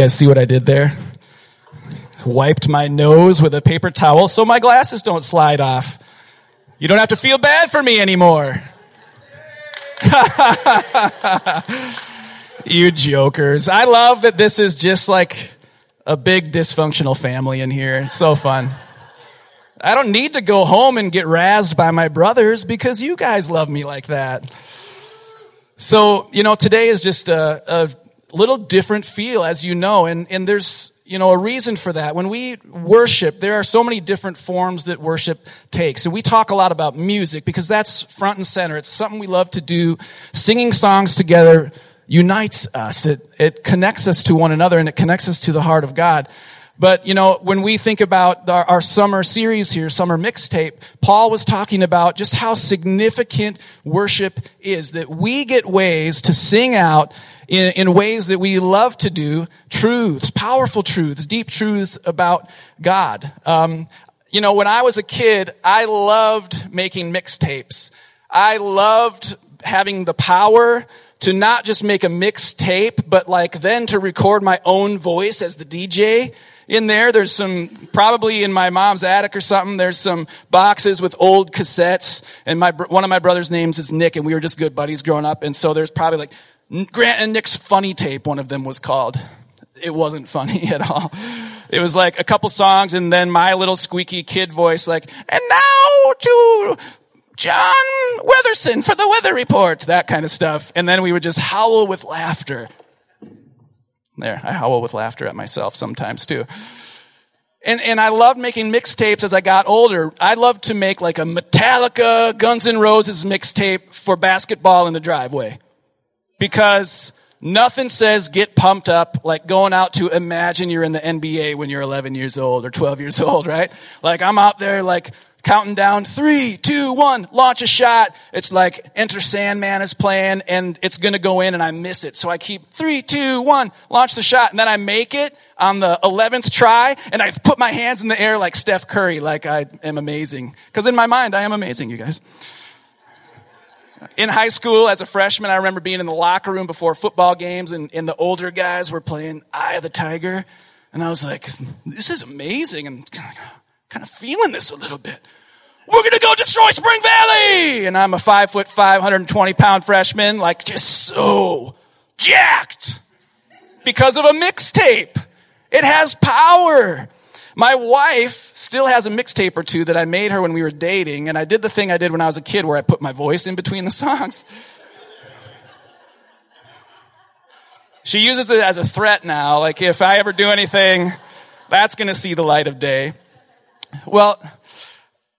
guys see what I did there? Wiped my nose with a paper towel so my glasses don't slide off. You don't have to feel bad for me anymore. you jokers. I love that this is just like a big dysfunctional family in here. It's so fun. I don't need to go home and get razzed by my brothers because you guys love me like that. So, you know, today is just a, a little different feel, as you know, and, and there's, you know, a reason for that. When we worship, there are so many different forms that worship takes. And we talk a lot about music because that's front and center. It's something we love to do. Singing songs together unites us. It, it connects us to one another and it connects us to the heart of God. But, you know, when we think about our, our summer series here, summer mixtape, Paul was talking about just how significant worship is, that we get ways to sing out in, in ways that we love to do, truths, powerful truths, deep truths about God. Um, you know, when I was a kid, I loved making mixtapes. I loved having the power to not just make a mixtape, but like then to record my own voice as the DJ in there. There's some, probably in my mom's attic or something, there's some boxes with old cassettes. And my, one of my brother's names is Nick, and we were just good buddies growing up. And so there's probably like Grant and Nick's funny tape, one of them was called. It wasn't funny at all. It was like a couple songs and then my little squeaky kid voice like, and now to John Weatherson for the weather report, that kind of stuff. And then we would just howl with laughter. There, I howl with laughter at myself sometimes too. And, and I loved making mixtapes as I got older. I loved to make like a Metallica, Guns N' Roses mixtape for basketball in the driveway. Because nothing says get pumped up like going out to imagine you're in the NBA when you're 11 years old or 12 years old, right? Like I'm out there like counting down three, two, one, launch a shot. It's like Enter Sandman is playing and it's going to go in and I miss it. So I keep three, two, one, launch the shot. And then I make it on the 11th try and I put my hands in the air like Steph Curry, like I am amazing. Cause in my mind, I am amazing, you guys. In high school, as a freshman, I remember being in the locker room before football games and, and the older guys were playing Eye of the Tiger. And I was like, this is amazing. And kind of feeling this a little bit. We're gonna go destroy Spring Valley! And I'm a five foot, 520 pound freshman, like just so jacked because of a mixtape. It has power. My wife still has a mixtape or two that I made her when we were dating, and I did the thing I did when I was a kid where I put my voice in between the songs. She uses it as a threat now, like if I ever do anything, that's gonna see the light of day. Well,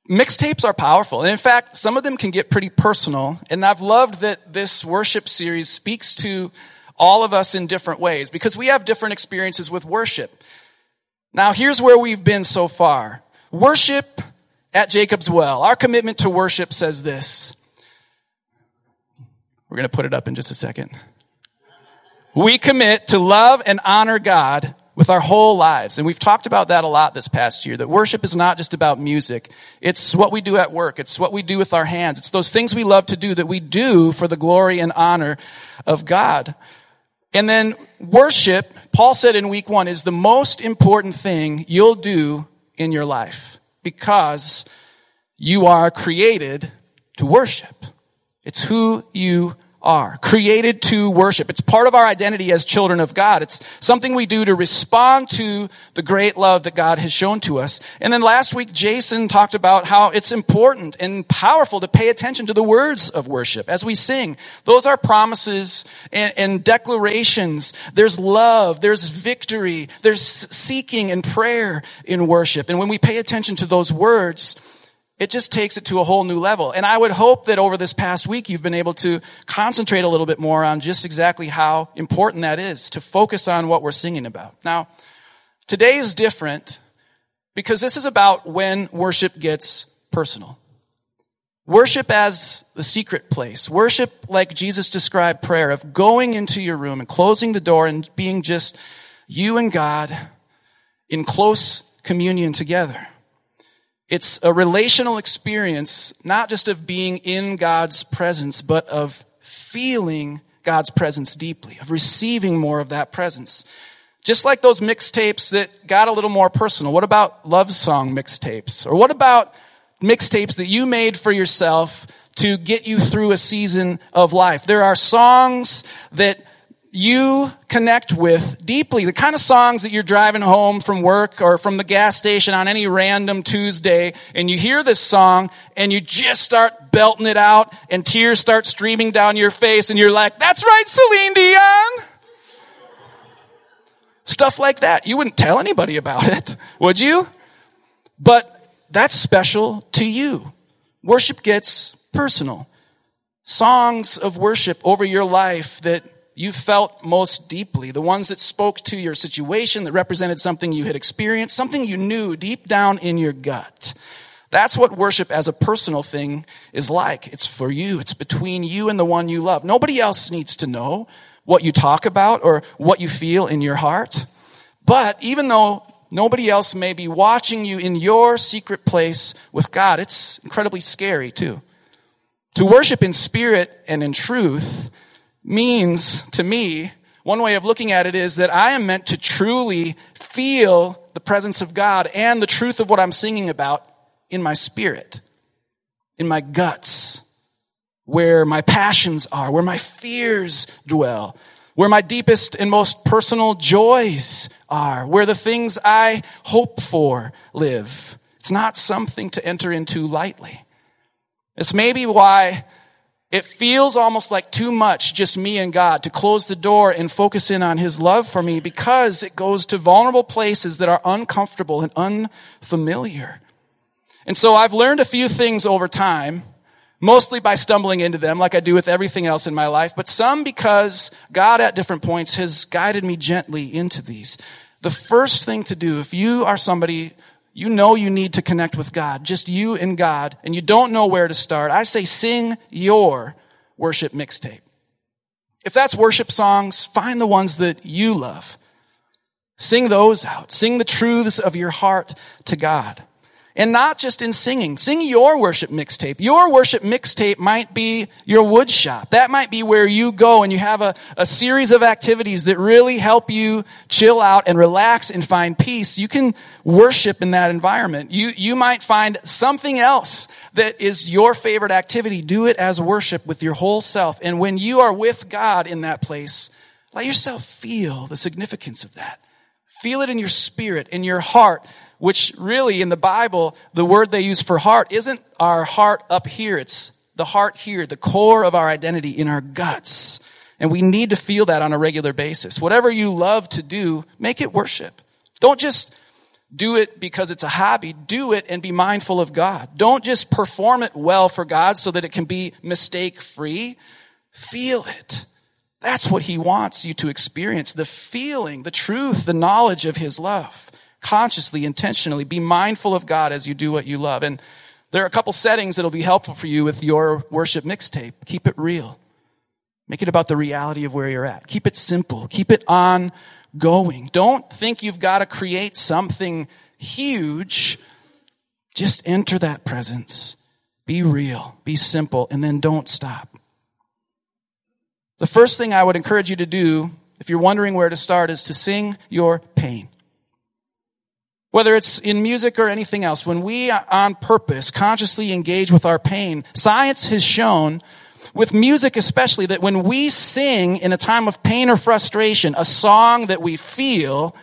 mixtapes are powerful. And in fact, some of them can get pretty personal. And I've loved that this worship series speaks to all of us in different ways because we have different experiences with worship. Now, here's where we've been so far. Worship at Jacob's Well. Our commitment to worship says this. We're going to put it up in just a second. We commit to love and honor God with our whole lives. And we've talked about that a lot this past year, that worship is not just about music. It's what we do at work. It's what we do with our hands. It's those things we love to do that we do for the glory and honor of God. And then worship, Paul said in week one, is the most important thing you'll do in your life because you are created to worship. It's who you are, created to worship. It's part of our identity as children of God. It's something we do to respond to the great love that God has shown to us. And then last week, Jason talked about how it's important and powerful to pay attention to the words of worship as we sing. Those are promises and, and declarations. There's love, there's victory, there's seeking and prayer in worship. And when we pay attention to those words, it just takes it to a whole new level. And I would hope that over this past week, you've been able to concentrate a little bit more on just exactly how important that is to focus on what we're singing about. Now, today is different because this is about when worship gets personal. Worship as the secret place. Worship like Jesus described prayer of going into your room and closing the door and being just you and God in close communion together. It's a relational experience, not just of being in God's presence, but of feeling God's presence deeply, of receiving more of that presence. Just like those mixtapes that got a little more personal. What about love song mixtapes? Or what about mixtapes that you made for yourself to get you through a season of life? There are songs that you connect with deeply. The kind of songs that you're driving home from work or from the gas station on any random Tuesday and you hear this song and you just start belting it out and tears start streaming down your face and you're like, that's right, Celine Dion. Stuff like that. You wouldn't tell anybody about it, would you? But that's special to you. Worship gets personal. Songs of worship over your life that you felt most deeply, the ones that spoke to your situation, that represented something you had experienced, something you knew deep down in your gut. That's what worship as a personal thing is like. It's for you. It's between you and the one you love. Nobody else needs to know what you talk about or what you feel in your heart. But even though nobody else may be watching you in your secret place with God, it's incredibly scary too. To worship in spirit and in truth means to me, one way of looking at it is that I am meant to truly feel the presence of God and the truth of what I'm singing about in my spirit, in my guts, where my passions are, where my fears dwell, where my deepest and most personal joys are, where the things I hope for live. It's not something to enter into lightly. It's maybe why it feels almost like too much, just me and God, to close the door and focus in on His love for me because it goes to vulnerable places that are uncomfortable and unfamiliar. And so I've learned a few things over time mostly by stumbling into them like I do with everything else in my life, but some because God at different points has guided me gently into these. The first thing to do, if you are somebody you know you need to connect with God, just you and God, and you don't know where to start, I say sing your worship mixtape. If that's worship songs, find the ones that you love. Sing those out. Sing the truths of your heart to God. And not just in singing. Sing your worship mixtape. Your worship mixtape might be your wood shop. That might be where you go and you have a, a series of activities that really help you chill out and relax and find peace. You can worship in that environment. You, you might find something else that is your favorite activity. Do it as worship with your whole self. And when you are with God in that place, let yourself feel the significance of that. Feel it in your spirit, in your heart which really in the Bible, the word they use for heart isn't our heart up here. It's the heart here, the core of our identity in our guts. And we need to feel that on a regular basis. Whatever you love to do, make it worship. Don't just do it because it's a hobby. Do it and be mindful of God. Don't just perform it well for God so that it can be mistake free. Feel it. That's what he wants you to experience. The feeling, the truth, the knowledge of his love consciously, intentionally. Be mindful of God as you do what you love. And there are a couple settings that'll be helpful for you with your worship mixtape. Keep it real. Make it about the reality of where you're at. Keep it simple. Keep it ongoing. Don't think you've got to create something huge. Just enter that presence. Be real. Be simple. And then don't stop. The first thing I would encourage you to do, if you're wondering where to start, is to sing your pain. Whether it's in music or anything else, when we on purpose consciously engage with our pain, science has shown with music especially that when we sing in a time of pain or frustration, a song that we feel,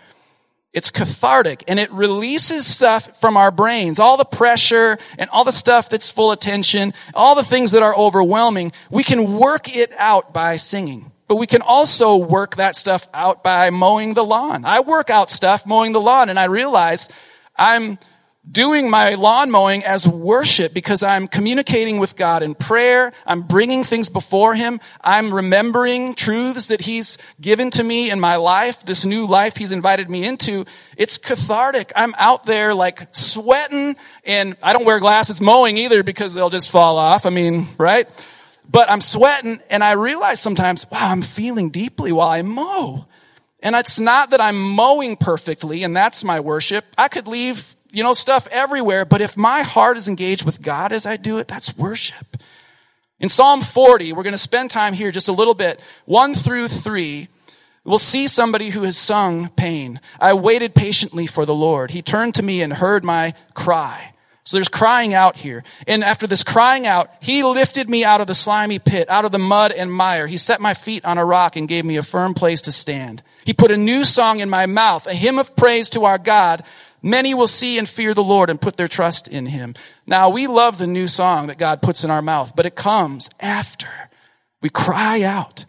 it's cathartic and it releases stuff from our brains. All the pressure and all the stuff that's full of tension, all the things that are overwhelming, we can work it out by singing. But we can also work that stuff out by mowing the lawn. I work out stuff mowing the lawn and I realize I'm doing my lawn mowing as worship because I'm communicating with God in prayer. I'm bringing things before Him. I'm remembering truths that He's given to me in my life, this new life He's invited me into. It's cathartic. I'm out there like sweating and I don't wear glasses mowing either because they'll just fall off. I mean, right? But I'm sweating and I realize sometimes, wow, I'm feeling deeply while I mow. And it's not that I'm mowing perfectly and that's my worship. I could leave, you know, stuff everywhere, but if my heart is engaged with God as I do it, that's worship. In Psalm 40, we're going to spend time here just a little bit, one through three. We'll see somebody who has sung pain. I waited patiently for the Lord. He turned to me and heard my cry. So there's crying out here. And after this crying out, he lifted me out of the slimy pit, out of the mud and mire. He set my feet on a rock and gave me a firm place to stand. He put a new song in my mouth, a hymn of praise to our God. Many will see and fear the Lord and put their trust in him. Now we love the new song that God puts in our mouth, but it comes after we cry out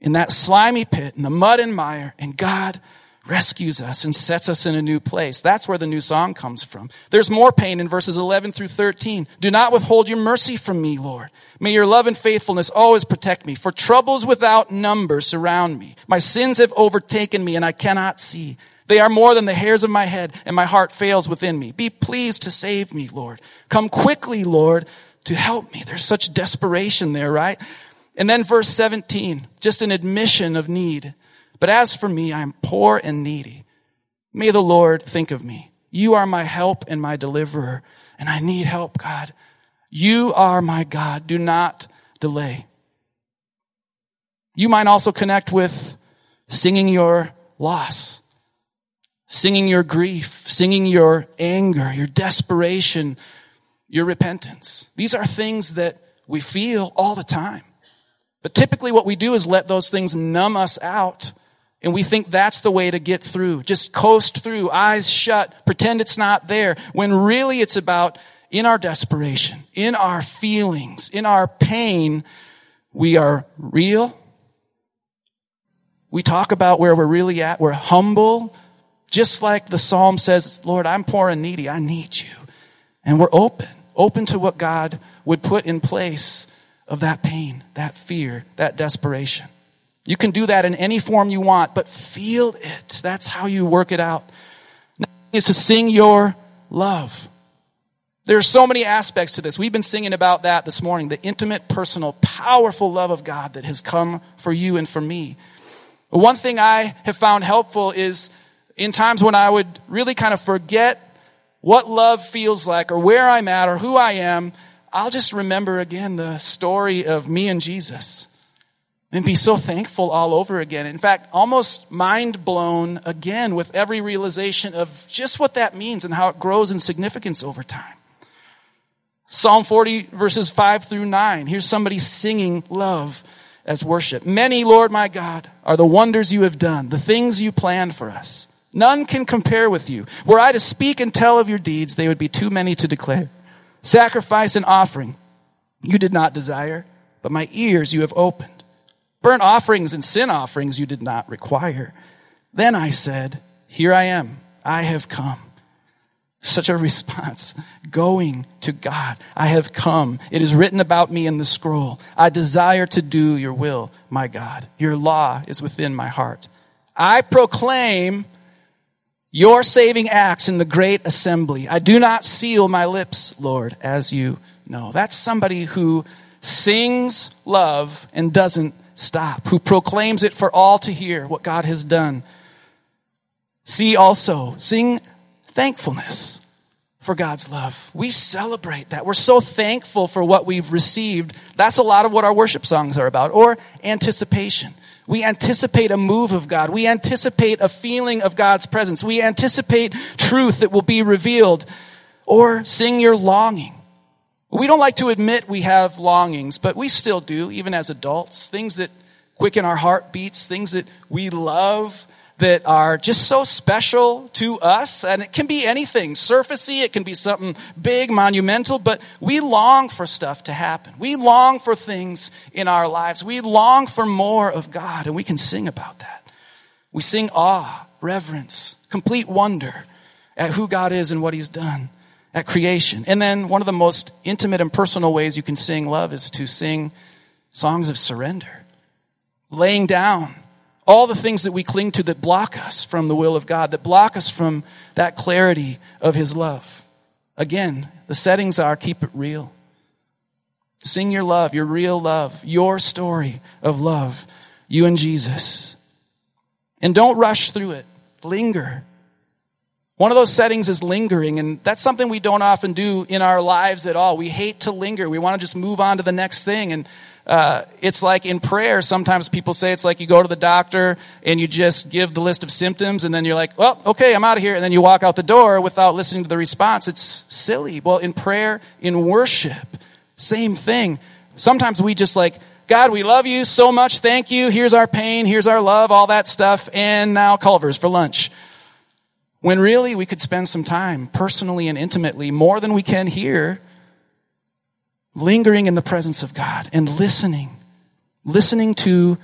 in that slimy pit, in the mud and mire, and God rescues us and sets us in a new place. That's where the new song comes from. There's more pain in verses 11 through 13. Do not withhold your mercy from me, Lord. May your love and faithfulness always protect me, for troubles without number surround me. My sins have overtaken me and I cannot see. They are more than the hairs of my head and my heart fails within me. Be pleased to save me, Lord. Come quickly, Lord, to help me. There's such desperation there, right? And then verse 17, just an admission of need. But as for me, I am poor and needy. May the Lord think of me. You are my help and my deliverer, and I need help, God. You are my God. Do not delay. You might also connect with singing your loss, singing your grief, singing your anger, your desperation, your repentance. These are things that we feel all the time. But typically what we do is let those things numb us out. And we think that's the way to get through. Just coast through, eyes shut, pretend it's not there. When really it's about in our desperation, in our feelings, in our pain, we are real. We talk about where we're really at. We're humble. Just like the psalm says, Lord, I'm poor and needy. I need you. And we're open, open to what God would put in place of that pain, that fear, that desperation. You can do that in any form you want, but feel it. That's how you work it out. Is to sing your love. There are so many aspects to this. We've been singing about that this morning the intimate, personal, powerful love of God that has come for you and for me. One thing I have found helpful is in times when I would really kind of forget what love feels like or where I'm at or who I am, I'll just remember again the story of me and Jesus and be so thankful all over again. In fact, almost mind blown again with every realization of just what that means and how it grows in significance over time. Psalm 40 verses 5 through 9. Here's somebody singing love as worship. Many, Lord my God, are the wonders you have done, the things you planned for us. None can compare with you. Were I to speak and tell of your deeds, they would be too many to declare. Sacrifice and offering you did not desire, but my ears you have opened. Burnt offerings and sin offerings you did not require. Then I said, Here I am. I have come. Such a response. Going to God. I have come. It is written about me in the scroll. I desire to do your will, my God. Your law is within my heart. I proclaim your saving acts in the great assembly. I do not seal my lips, Lord, as you know. That's somebody who sings love and doesn't stop, who proclaims it for all to hear what God has done. See also, sing thankfulness for God's love. We celebrate that. We're so thankful for what we've received. That's a lot of what our worship songs are about, or anticipation. We anticipate a move of God. We anticipate a feeling of God's presence. We anticipate truth that will be revealed. Or sing your longing. We don't like to admit we have longings, but we still do, even as adults. Things that quicken our heartbeats, things that we love, that are just so special to us. And it can be anything surfacey, it can be something big, monumental, but we long for stuff to happen. We long for things in our lives. We long for more of God, and we can sing about that. We sing awe, reverence, complete wonder at who God is and what He's done at creation. And then one of the most intimate and personal ways you can sing love is to sing songs of surrender, laying down all the things that we cling to that block us from the will of God, that block us from that clarity of His love. Again, the settings are keep it real. Sing your love, your real love, your story of love, you and Jesus. And don't rush through it. Linger. One of those settings is lingering, and that's something we don't often do in our lives at all. We hate to linger. We want to just move on to the next thing. And uh, it's like in prayer, sometimes people say it's like you go to the doctor and you just give the list of symptoms, and then you're like, well, okay, I'm out of here. And then you walk out the door without listening to the response. It's silly. Well, in prayer, in worship, same thing. Sometimes we just like, God, we love you so much. Thank you. Here's our pain. Here's our love, all that stuff. And now Culver's for lunch. When really we could spend some time personally and intimately, more than we can here, lingering in the presence of God and listening, listening to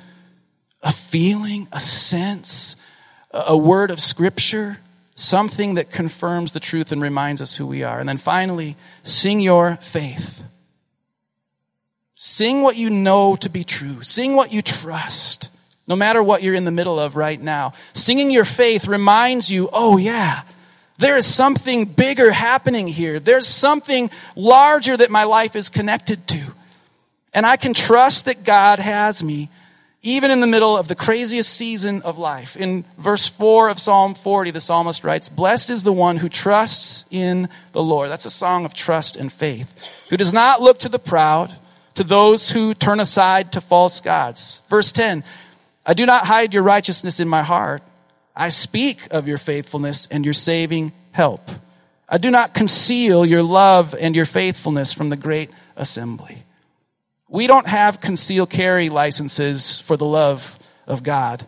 a feeling, a sense, a word of scripture, something that confirms the truth and reminds us who we are. And then finally, sing your faith. Sing what you know to be true. Sing what you trust, no matter what you're in the middle of right now. Singing your faith reminds you, oh yeah, there is something bigger happening here. There's something larger that my life is connected to. And I can trust that God has me even in the middle of the craziest season of life. In verse 4 of Psalm 40, the psalmist writes, Blessed is the one who trusts in the Lord. That's a song of trust and faith. Who does not look to the proud, to those who turn aside to false gods. Verse 10, I do not hide your righteousness in my heart. I speak of your faithfulness and your saving help. I do not conceal your love and your faithfulness from the great assembly. We don't have conceal carry licenses for the love of God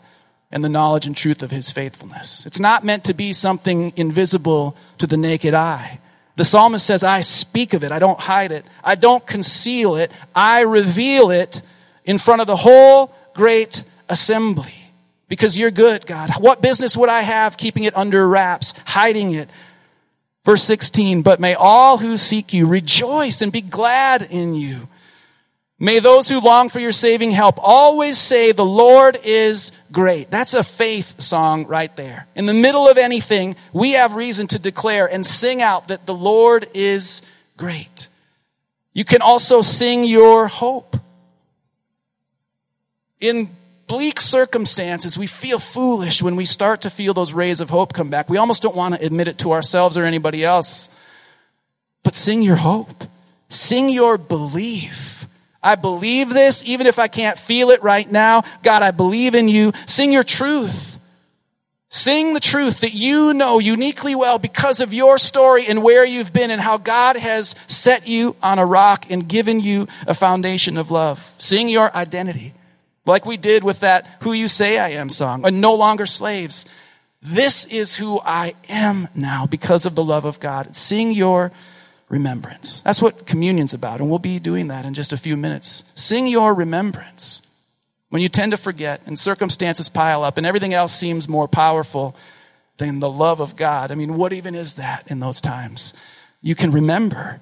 and the knowledge and truth of his faithfulness. It's not meant to be something invisible to the naked eye. The psalmist says, I speak of it. I don't hide it. I don't conceal it. I reveal it in front of the whole great assembly because you're good, God. What business would I have keeping it under wraps, hiding it? Verse 16, but may all who seek you rejoice and be glad in you. May those who long for your saving help always say, the Lord is great. That's a faith song right there. In the middle of anything, we have reason to declare and sing out that the Lord is great. You can also sing your hope. In bleak circumstances, we feel foolish when we start to feel those rays of hope come back. We almost don't want to admit it to ourselves or anybody else. But sing your hope. Sing your belief. I believe this, even if I can't feel it right now. God, I believe in you. Sing your truth. Sing the truth that you know uniquely well because of your story and where you've been and how God has set you on a rock and given you a foundation of love. Sing your identity. Like we did with that Who You Say I Am song, and no longer slaves. This is who I am now because of the love of God. Sing your remembrance. That's what communion's about, and we'll be doing that in just a few minutes. Sing your remembrance. When you tend to forget and circumstances pile up and everything else seems more powerful than the love of God, I mean, what even is that in those times? You can remember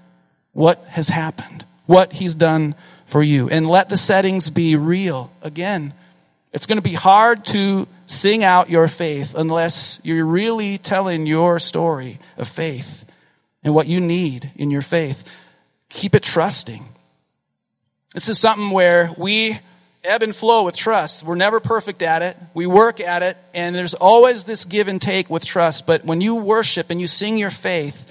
what has happened, what He's done for you. And let the settings be real. Again, it's going to be hard to sing out your faith unless you're really telling your story of faith and what you need in your faith. Keep it trusting. This is something where we ebb and flow with trust. We're never perfect at it. We work at it, and there's always this give and take with trust. But when you worship and you sing your faith,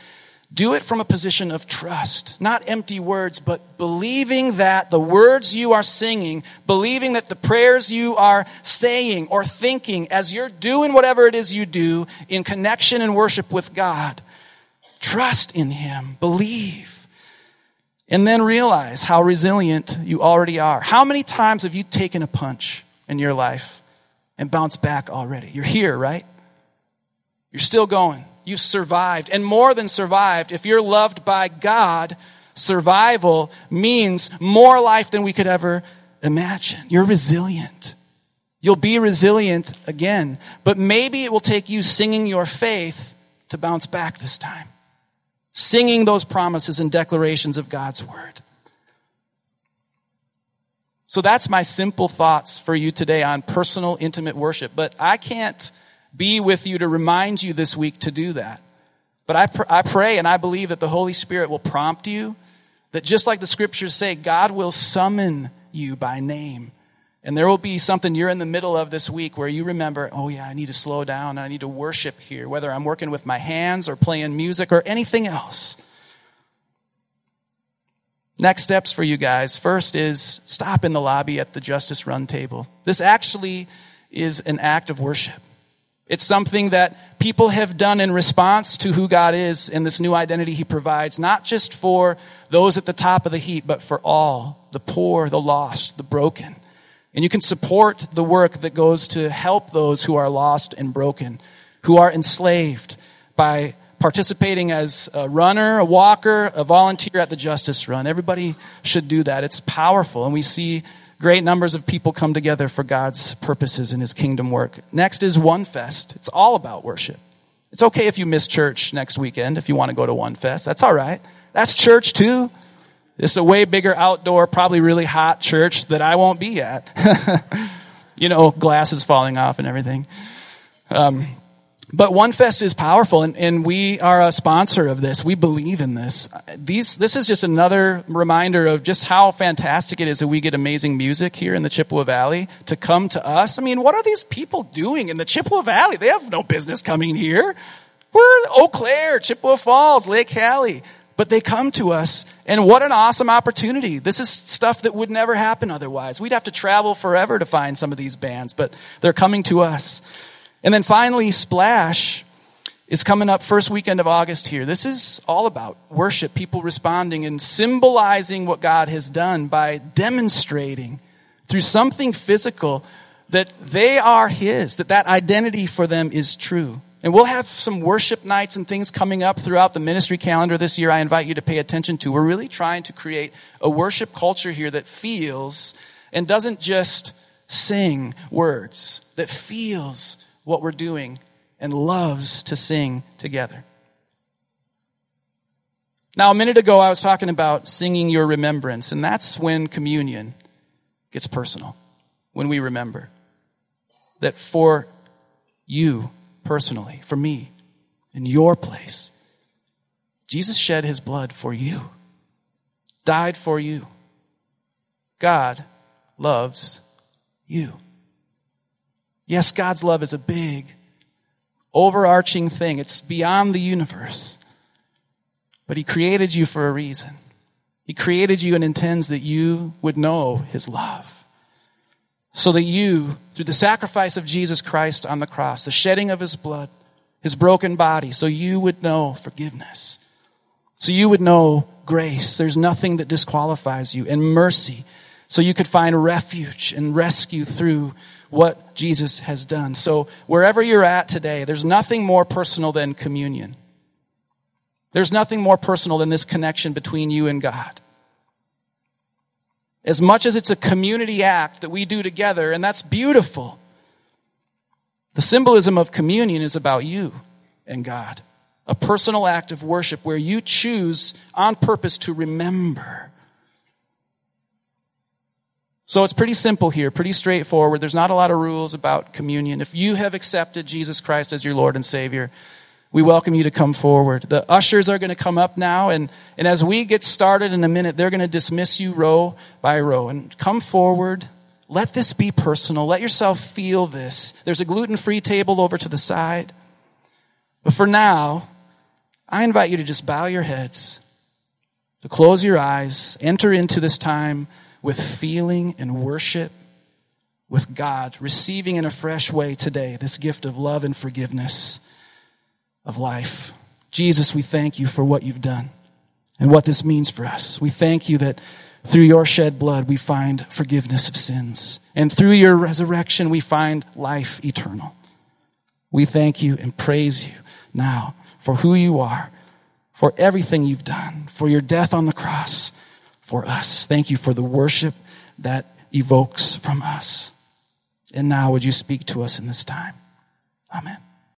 do it from a position of trust, not empty words, but believing that the words you are singing, believing that the prayers you are saying or thinking as you're doing whatever it is you do in connection and worship with God, trust in Him, believe. And then realize how resilient you already are. How many times have you taken a punch in your life and bounced back already? You're here, right? You're still going. You've survived. And more than survived, if you're loved by God, survival means more life than we could ever imagine. You're resilient. You'll be resilient again. But maybe it will take you singing your faith to bounce back this time. Singing those promises and declarations of God's word. So that's my simple thoughts for you today on personal, intimate worship. But I can't be with you to remind you this week to do that. But I, pr- I pray and I believe that the Holy Spirit will prompt you, that just like the scriptures say, God will summon you by name And there will be something you're in the middle of this week where you remember, oh yeah, I need to slow down. I need to worship here, whether I'm working with my hands or playing music or anything else. Next steps for you guys. First is stop in the lobby at the Justice Run table. This actually is an act of worship. It's something that people have done in response to who God is and this new identity He provides, not just for those at the top of the heap, but for all the poor, the lost, the broken. And you can support the work that goes to help those who are lost and broken, who are enslaved by participating as a runner, a walker, a volunteer at the Justice Run. Everybody should do that. It's powerful. And we see great numbers of people come together for God's purposes and His kingdom work. Next is One Fest. It's all about worship. It's okay if you miss church next weekend if you want to go to One Fest. That's all right. That's church too. It's a way bigger outdoor, probably really hot church that I won't be at. you know, glasses falling off and everything. Um, but OneFest is powerful, and, and we are a sponsor of this. We believe in this. These, this is just another reminder of just how fantastic it is that we get amazing music here in the Chippewa Valley to come to us. I mean, what are these people doing in the Chippewa Valley? They have no business coming here. We're Eau Claire, Chippewa Falls, Lake Hallie but they come to us and what an awesome opportunity this is stuff that would never happen otherwise we'd have to travel forever to find some of these bands but they're coming to us and then finally splash is coming up first weekend of august here this is all about worship people responding and symbolizing what god has done by demonstrating through something physical that they are his that that identity for them is true and we'll have some worship nights and things coming up throughout the ministry calendar this year I invite you to pay attention to. We're really trying to create a worship culture here that feels and doesn't just sing words, that feels what we're doing and loves to sing together. Now, a minute ago, I was talking about singing your remembrance, and that's when communion gets personal, when we remember that for you, personally, for me, in your place. Jesus shed his blood for you, died for you. God loves you. Yes, God's love is a big, overarching thing. It's beyond the universe. But He created you for a reason. He created you and intends that you would know His love so that you, through the sacrifice of Jesus Christ on the cross, the shedding of his blood, his broken body, so you would know forgiveness. So you would know grace. There's nothing that disqualifies you, and mercy. So you could find refuge and rescue through what Jesus has done. So wherever you're at today, there's nothing more personal than communion. There's nothing more personal than this connection between you and God as much as it's a community act that we do together, and that's beautiful. The symbolism of communion is about you and God. A personal act of worship where you choose on purpose to remember. So it's pretty simple here, pretty straightforward. There's not a lot of rules about communion. If you have accepted Jesus Christ as your Lord and Savior, we welcome you to come forward. The ushers are going to come up now, and, and as we get started in a minute, they're going to dismiss you row by row. And come forward. Let this be personal. Let yourself feel this. There's a gluten free table over to the side. But for now, I invite you to just bow your heads, to close your eyes, enter into this time with feeling and worship with God, receiving in a fresh way today this gift of love and forgiveness of life. Jesus, we thank you for what you've done and what this means for us. We thank you that through your shed blood we find forgiveness of sins. And through your resurrection we find life eternal. We thank you and praise you now for who you are, for everything you've done, for your death on the cross for us. Thank you for the worship that evokes from us. And now would you speak to us in this time? Amen.